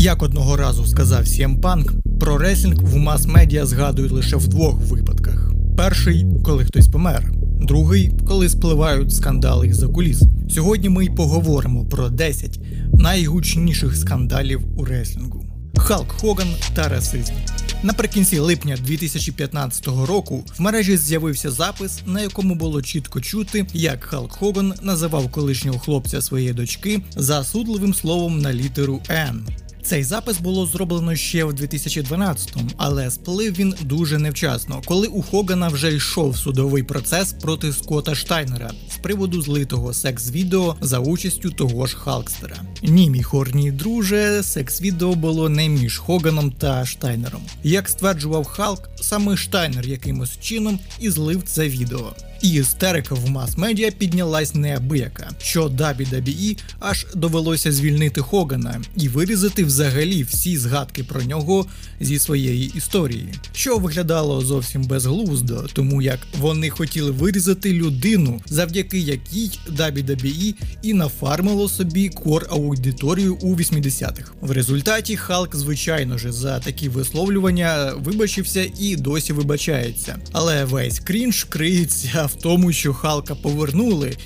Як одного разу сказав CM Punk, про реслінг в мас-медіа згадують лише в двох випадках: перший, коли хтось помер, другий, коли спливають скандали із за куліс. Сьогодні ми й поговоримо про 10 найгучніших скандалів у реслінгу. Халк Хоган та расизм. Наприкінці липня 2015 року в мережі з'явився запис, на якому було чітко чути, як Халк Хоган називав колишнього хлопця своєї дочки засудливим словом на літеру Н. Цей запис було зроблено ще в 2012-му, але сплив він дуже невчасно, коли у Хогана вже йшов судовий процес проти Скотта Штайнера з приводу злитого секс-відео за участю того ж Халкстера. Ні, мій хорній друже, секс-відео було не між Хоганом та Штайнером. Як стверджував Халк, саме Штайнер якимось чином і злив це відео. І істерика в мас-медіа піднялась неабияка, що WWE аж довелося звільнити Хогана і вирізати взагалі всі згадки про нього зі своєї історії, що виглядало зовсім безглуздо, тому як вони хотіли вирізати людину, завдяки якій WWE і нафармило собі кор аудиторію у 80-х. В результаті Халк, звичайно ж, за такі висловлювання вибачився і досі вибачається. Але весь крінж криється в тому, що Халка повернули.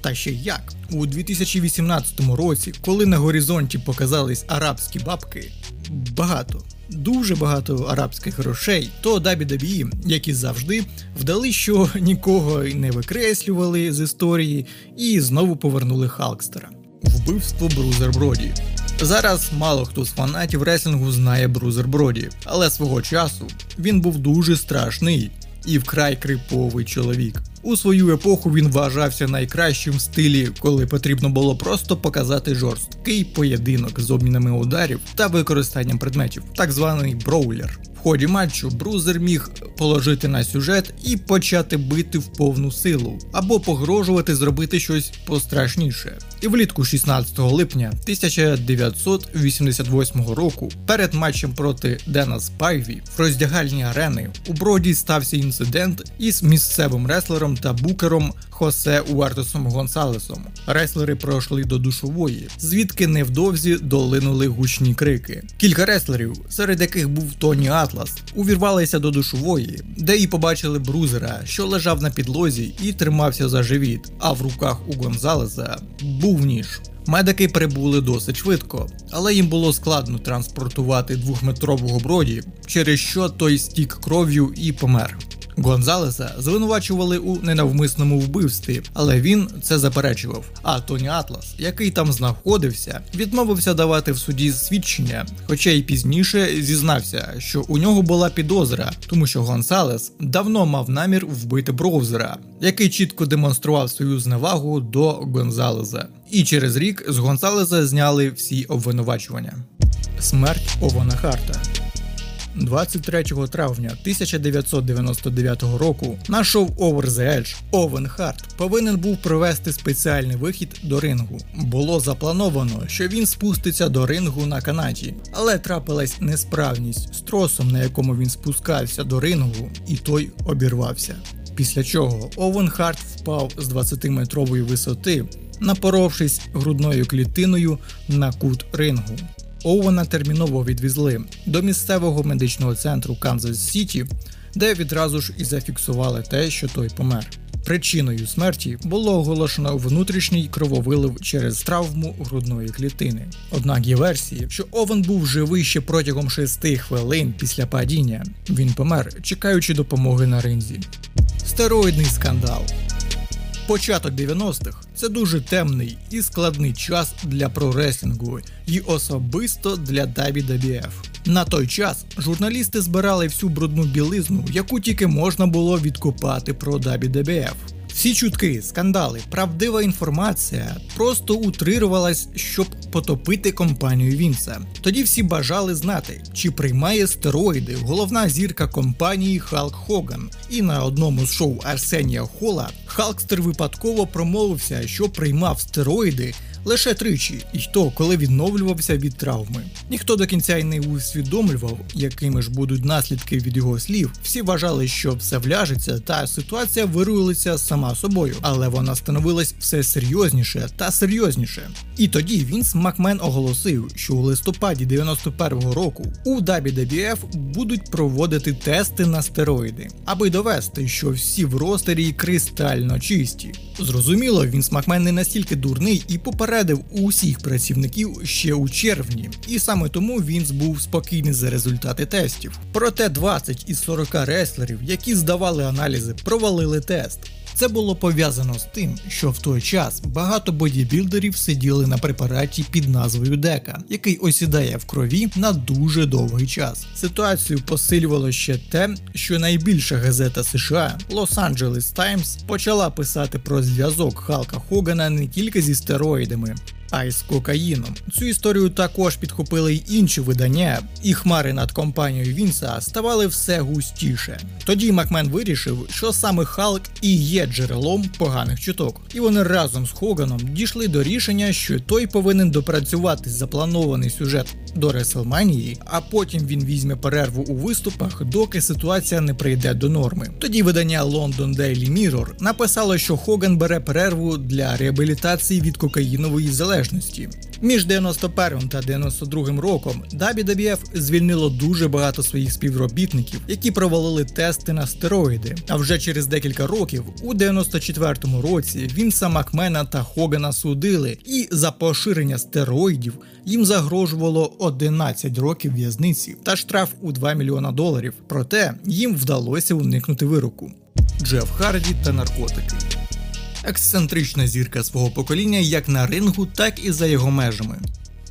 Та ще як у 2018 році, коли на горизонті показались арабські бабки, багато. Дуже багато арабських грошей, то WWE, як і завжди, вдали, що нікого не викреслювали з історії, і знову повернули Халкстера. Вбивство Брузер Броді. Зараз мало хто з фанатів реслінгу знає Брузер Броді, але свого часу він був дуже страшний і вкрай криповий чоловік. У свою епоху він вважався найкращим в стилі, коли потрібно було просто показати жорсткий поєдинок з обмінами ударів та використанням предметів, так званий броулер. В ході матчу Брузер міг положити на сюжет і почати бити в повну силу, або погрожувати зробити щось пострашніше. І влітку 16 липня 1988 року, перед матчем проти Дена Спайві в роздягальні арени у броді стався інцидент із місцевим реслером та букером Хосе Уартосом Гонсалесом. Реслери пройшли до душової, звідки невдовзі долинули гучні крики. Кілька реслерів, серед яких був Тоні Атлас, увірвалися до душової, де і побачили брузера, що лежав на підлозі і тримався за живіт. А в руках у Гонзалеса був ніж. Медики прибули досить швидко, але їм було складно транспортувати двохметрового Броді, через що той стік кров'ю і помер. Гонзалеса звинувачували у ненавмисному вбивстві, але він це заперечував. А Тоні Атлас, який там знаходився, відмовився давати в суді свідчення, хоча й пізніше зізнався, що у нього була підозра, тому що Гонсалес давно мав намір вбити Брузера, який чітко демонстрував свою зневагу до Гонзалеза. І через рік з Гонсалеса зняли всі обвинувачування. Смерть Ована Харта 23 травня 1999 року на шоу Over the Edge Овен Харт повинен був провести спеціальний вихід до рингу. Було заплановано, що він спуститься до рингу на канаті, але трапилась несправність з тросом, на якому він спускався до рингу, і той обірвався. Після чого Овен Харт впав з 20-метрової висоти, напоровшись грудною клітиною на кут рингу. Оуена терміново відвезли до місцевого медичного центру Канзас Сіті, де відразу ж і зафіксували те, що той помер. Причиною смерті було оголошено внутрішній крововилив через травму грудної клітини. Однак є версії, що Овен був живий ще протягом 6 хвилин після падіння. Він помер, чекаючи допомоги на ринзі. Стероїдний скандал. Початок 90-х це дуже темний і складний час для прореслінгу і особисто для WWF. На той час журналісти збирали всю брудну білизну, яку тільки можна було відкопати про WWF. Всі чутки, скандали, правдива інформація просто утрирувалась, щоб потопити компанію Вінса. Тоді всі бажали знати, чи приймає стероїди головна зірка компанії Халк Хоган. І на одному з шоу Арсенія Хола Халкстер випадково промовився, що приймав стероїди лише тричі, і то, коли відновлювався від травми. Ніхто до кінця й не усвідомлював, якими ж будуть наслідки від його слів. Всі вважали, що все вляжеться, та ситуація вирується сама собою, але вона становилась все серйозніше та серйозніше. І тоді Вінс Макмен оголосив, що у листопаді 91-го року у WWF будуть проводити тести на стероїди, аби довести, що всі в ростері кристально чисті. Зрозуміло, Вінс Макмен не настільки дурний і попередив усіх працівників ще у червні, і саме тому він був спокійний за результати тестів. Проте 20 із 40 реслерів, які здавали аналізи, провалили тест. Це було пов'язано з тим, що в той час багато бодібілдерів сиділи на препараті під назвою Дека, який осідає в крові на дуже довгий час. Ситуацію посилювало ще те, що найбільша газета США Los-Angeles Times почала писати про зв'язок Халка Хогана не тільки зі стероїдами, а й з кокаїном. Цю історію також підхопили й інші видання, і хмари над компанією Вінса ставали все густіше. Тоді Макмен вирішив, що саме Халк і є джерелом поганих чуток, і вони разом з Хоганом дійшли до рішення, що той повинен допрацювати запланований сюжет до Реселманії, а потім він візьме перерву у виступах, доки ситуація не прийде до норми. Тоді видання London Daily Mirror написало, що Хоган бере перерву для реабілітації від кокаїнової залежності. Між 91 та 92 роком WWF звільнило дуже багато своїх співробітників, які провалили тести на стероїди. А вже через декілька років, у 94-му році, Вінса Макмена та Хогана судили, і за поширення стероїдів їм загрожувало 11 років в'язниці та штраф у 2 мільйона доларів. Проте їм вдалося уникнути вироку. Джеф Харді та наркотики. Ексцентрична зірка свого покоління як на рингу, так і за його межами.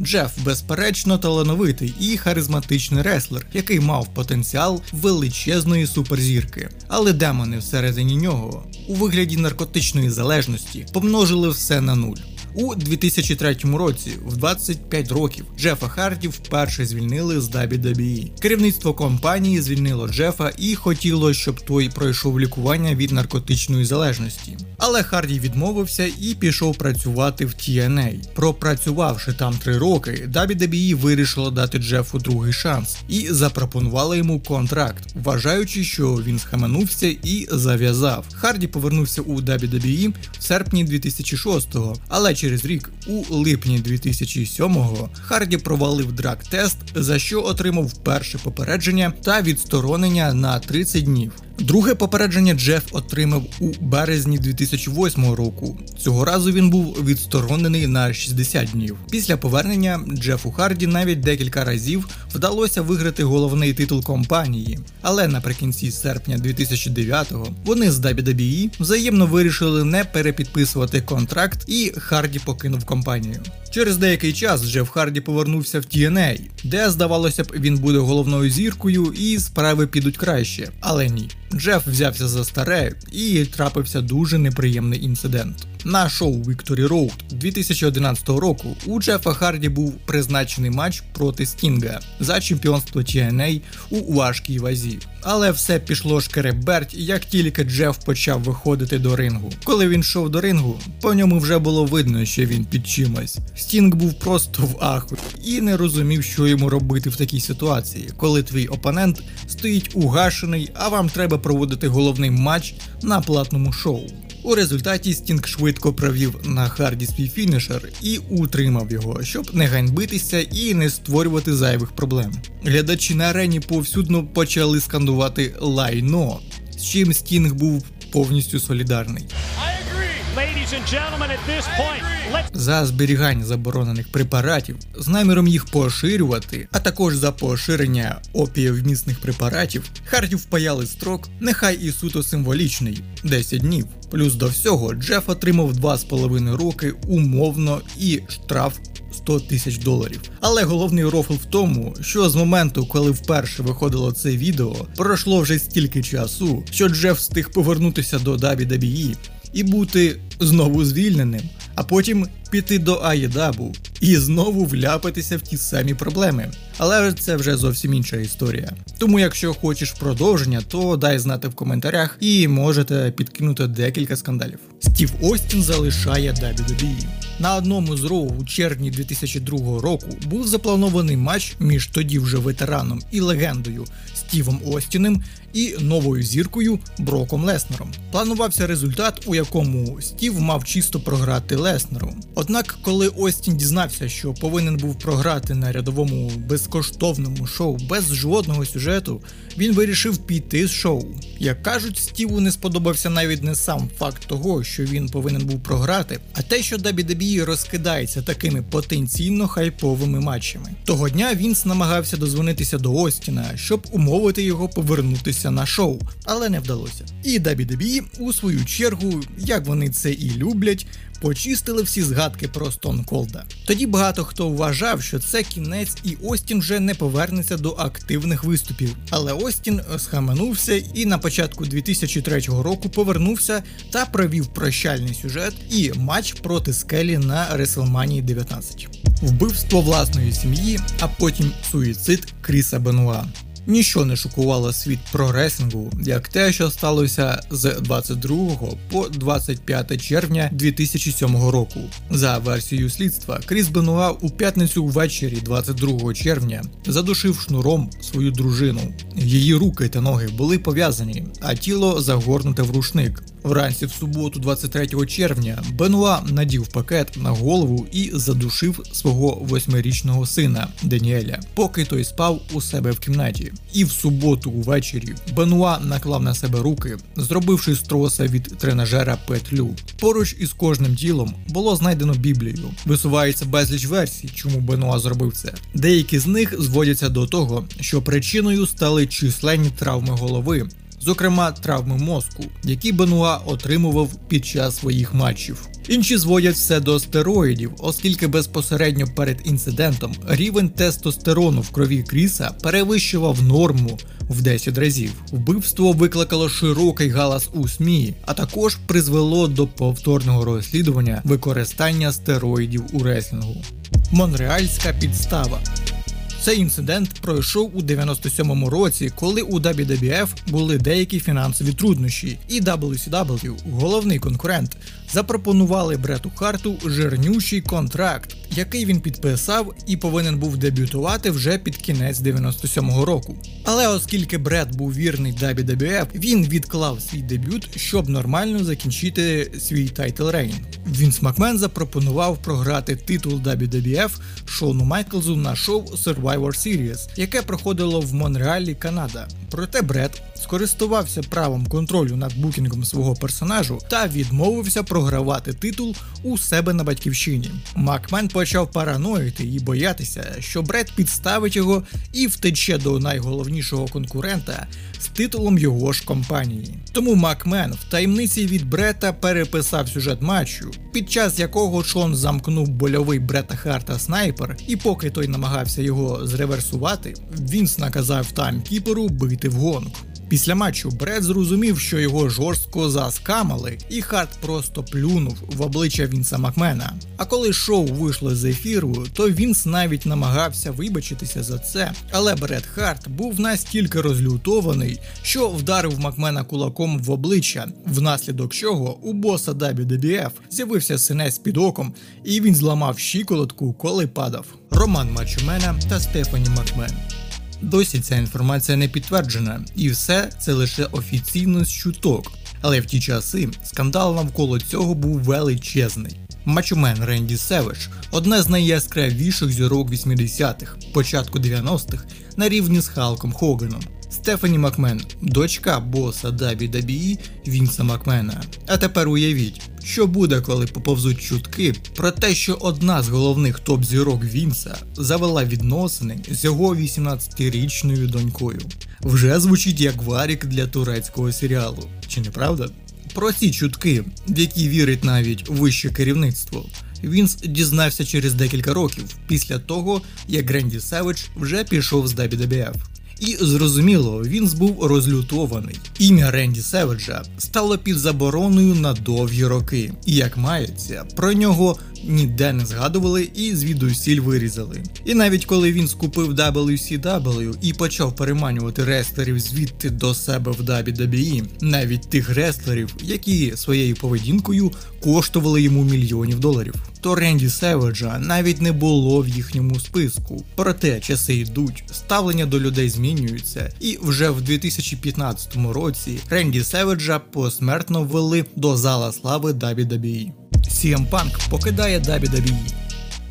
Джеф, безперечно, талановитий і харизматичний реслер, який мав потенціал величезної суперзірки. Але демони всередині нього у вигляді наркотичної залежності помножили все на нуль. У 2003 році, в 25 років, Джефа Харді вперше звільнили з WWE. Керівництво компанії звільнило Джефа і хотіло, щоб той пройшов лікування від наркотичної залежності. Але Харді відмовився і пішов працювати в TNA. Пропрацювавши там три роки, WWE вирішило дати Джефу другий шанс і запропонували йому контракт, вважаючи, що він схаменувся і зав'язав. Харді повернувся у WWE в серпні 2006-го, але через рік, у липні 2007-го, Харді провалив драг-тест, за що отримав перше попередження та відсторонення на 30 днів. Друге попередження Джеф отримав у березні 2008 року. Цього разу він був відсторонений на 60 днів. Після повернення Джефу Харді навіть декілька разів вдалося виграти головний титул компанії, але наприкінці серпня 2009-го вони з WWE взаємно вирішили не перепідписувати контракт, і Харді покинув компанію. Через деякий час Джеф Харді повернувся в TNA, де здавалося б, він буде головною зіркою і справи підуть краще, але ні. Джеф взявся за старе і трапився дуже неприємний інцидент. На шоу Victory Road 2011 року у Джефа Харді був призначений матч проти Стінга за чемпіонство TNA у важкій вазі. Але все пішло шкереберть, як тільки Джеф почав виходити до рингу. Коли він йшов до рингу, по ньому вже було видно, що він під чимось. Стінг був просто в аху і не розумів, що йому робити в такій ситуації, коли твій опонент стоїть угашений, а вам треба проводити головний матч на платному шоу. У результаті Стінг швидко провів на Харді свій фінішер і утримав його, щоб не ганьбитися і не створювати зайвих проблем. Глядачі на арені повсюдно почали скандувати лайно, з чим Стінг був повністю солідарний. За зберігання заборонених препаратів з наміром їх поширювати, а також за поширення опієвмісних препаратів, Харді впаяли строк, нехай і суто символічний 10 днів. Плюс до всього Джеф отримав 2,5 роки умовно і штраф 100 тисяч доларів. Але головний рофл в тому, що з моменту, коли вперше виходило це відео, пройшло вже стільки часу, що Джеф встиг повернутися до WWE і бути знову звільненим, а потім піти до Аєдабу і знову вляпатися в ті самі проблеми. Але це вже зовсім інша історія. Тому, якщо хочеш продовження, то дай знати в коментарях і можете підкинути декілька скандалів. Стів Остін залишає WWE. На одному з роу у червні 2002 року був запланований матч між тоді вже ветераном і легендою Стівом Остіним і новою зіркою Броком Леснером. Планувався результат, у якому Стів мав чисто програти Леснеру. Однак, коли Остін дізнався, що повинен був програти на рядовому безкоштовному шоу без жодного сюжету, він вирішив піти з шоу. Як кажуть, Стіву не сподобався навіть не сам факт того, що він повинен був програти, а те, що WWE розкидається такими потенційно хайповими матчами. Того дня Вінс намагався дозвонитися до Остіна, щоб умовити його повернутися на шоу, але не вдалося. І WWE, у свою чергу, як вони це і люблять, почистили всі згадки про Стон Колда. Тоді багато хто вважав, що це кінець, і Остін вже не повернеться до активних виступів. Але Остін схаменувся і на початку 2003 року повернувся та провів прощальний сюжет і матч проти Скелі на WrestleMania 19. Вбивство власної сім'ї, а потім суїцид Кріса Бенуа. Ніщо не шокувало світ про ресингу, як те, що сталося з 22 по 25 червня 2007 року. За версією слідства, Кріс Бенуа у п'ятницю ввечері 22 червня задушив шнуром свою дружину. Її руки та ноги були пов'язані, а тіло загорнуте в рушник. Вранці в суботу, 23 червня, Бенуа надів пакет на голову і задушив свого восьмирічного сина Даніеля, поки той спав у себе в кімнаті. І в суботу увечері Бенуа наклав на себе руки, зробивши з троса від тренажера петлю. Поруч із кожним тілом було знайдено Біблію. Висувається безліч версій, чому Бенуа зробив це. Деякі з них зводяться до того, що причиною стали численні травми голови зокрема травми мозку, які Бенуа отримував під час своїх матчів. Інші зводять все до стероїдів, оскільки безпосередньо перед інцидентом рівень тестостерону в крові Кріса перевищував норму в 10 разів. Вбивство викликало широкий галас у СМІ, а також призвело до повторного розслідування використання стероїдів у реслінгу. Монреальська підстава. Цей інцидент пройшов у 97-му році, коли у WWF були деякі фінансові труднощі, і WCW, головний конкурент, запропонували Брету Харту жирнющий контракт, який він підписав і повинен був дебютувати вже під кінець 97-го року. Але оскільки Брет був вірний WWF, він відклав свій дебют, щоб нормально закінчити свій title reign. Вінс Макмен запропонував програти титул WWF Шону Майклзу на шоу Survivor Series, яке проходило в Монреалі, Канада. Проте Брет скористувався правом контролю над букінгом свого персонажу та відмовився програвати титул у себе на батьківщині. Макмен почав параноїти і боятися, що Брет підставить його і втече до найголовнішого конкурента з титулом його ж компанії. Тому Макмен в таємниці від Брета переписав сюжет матчу, під час якого Шон замкнув больовий Брета Харта снайпер, і поки той намагався його зреверсувати, Вінс наказав таймкіперу бити в гонг. Після матчу Брет зрозумів, що його жорстко заскамали, і Харт просто плюнув в обличчя Вінса Макмена. А коли шоу вийшло з ефіру, то Вінс навіть намагався вибачитися за це. Але Брет Харт був настільки розлютований, що вдарив Макмена кулаком в обличчя, внаслідок чого у боса WWF з'явився синець під оком, і він зламав щиколотку, коли падав. Роман Мачумена та Стефані Макмен. Досі ця інформація не підтверджена, і все це лише офіційно з чуток. Але в ті часи скандал навколо цього був величезний. Мачумен Ренді Севич одна з найяскравіших зірок 80-х, початку 90-х, на рівні з Халком Хоганом. Стефані Макмен, дочка боса WWE Вінса Макмена. А тепер уявіть, що буде, коли поповзуть чутки про те, що одна з головних топ-зірок Вінса завела відносини з його 18-річною донькою. Вже звучить як варік для турецького серіалу, чи не правда? Про ці чутки, в які вірить навіть вище керівництво. Вінс дізнався через декілька років після того, як Гренді Севич вже пішов з WWF. І зрозуміло, він був розлютований. Ім'я Ренді Севеджа стало під забороною на довгі роки, і як мається, про нього ніде не згадували і звідусіль вирізали. І навіть коли він скупив WCW і почав переманювати рестлерів звідти до себе в WWE, навіть тих рестлерів, які своєю поведінкою коштували йому мільйонів доларів. То Ренді Севеджа навіть не було в їхньому списку. Проте часи йдуть, ставлення до людей змінюються, і вже в 2015 році Ренді Севеджа посмертно ввели до зала слави WWE. CM Punk покидає WWE.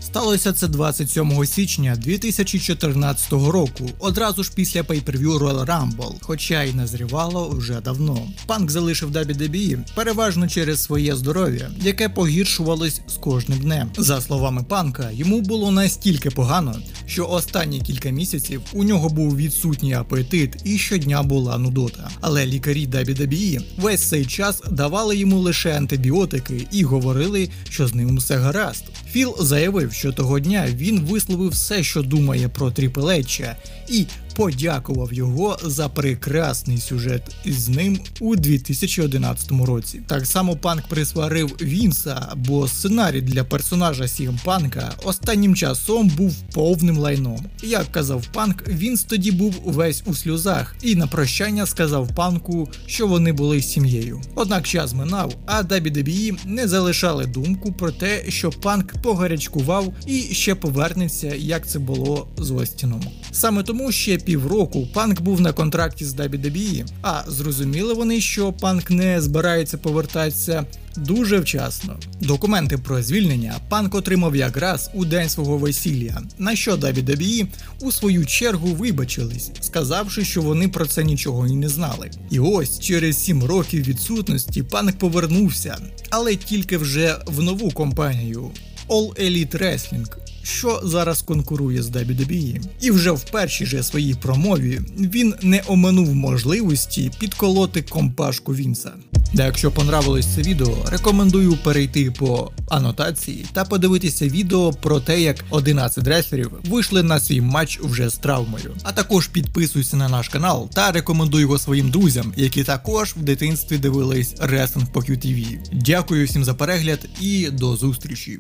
Сталося це 27 січня 2014 року, одразу ж після pay-per-view Royal Rumble, хоча й назрівало вже давно. Панк залишив WWE переважно через своє здоров'я, яке погіршувалось з кожним днем. За словами панка, йому було настільки погано, що останні кілька місяців у нього був відсутній апетит і щодня була нудота. Але лікарі WWE весь цей час давали йому лише антибіотики і говорили, що з ним все гаразд. Філ заявив, що того дня він висловив все, що думає про Тріпелеча, і подякував його за прекрасний сюжет із ним у 2011 році. Так само панк присварив Вінса, бо сценарій для персонажа Сім Панка останнім часом був повним лайном. Як казав панк, Вінс тоді був весь у сльозах, і на прощання сказав панку, що вони були сім'єю. Однак час минав, а WWE не залишали думку про те, що панк погарячкував і ще повернеться, як це було з Остіном. Саме тому ще півроку панк був на контракті з WWE, а зрозуміли вони, що панк не збирається повертатися дуже вчасно. Документи про звільнення панк отримав якраз у день свого весілля, на що WWE у свою чергу вибачились, сказавши, що вони про це нічого і не знали. І ось через сім років відсутності панк повернувся, але тільки вже в нову компанію All Elite Wrestling, що зараз конкурує з WWE. І вже в першій же своїй промові він не оминув можливості підколоти компашку Вінса. Да, якщо понравилось це відео, рекомендую перейти по анотації та подивитися відео про те, як 11 реслерів вийшли на свій матч вже з травмою. А також підписуйся на наш канал та рекомендуй його своїм друзям, які також в дитинстві дивились реслинг по QTV. Дякую всім за перегляд і до зустрічі!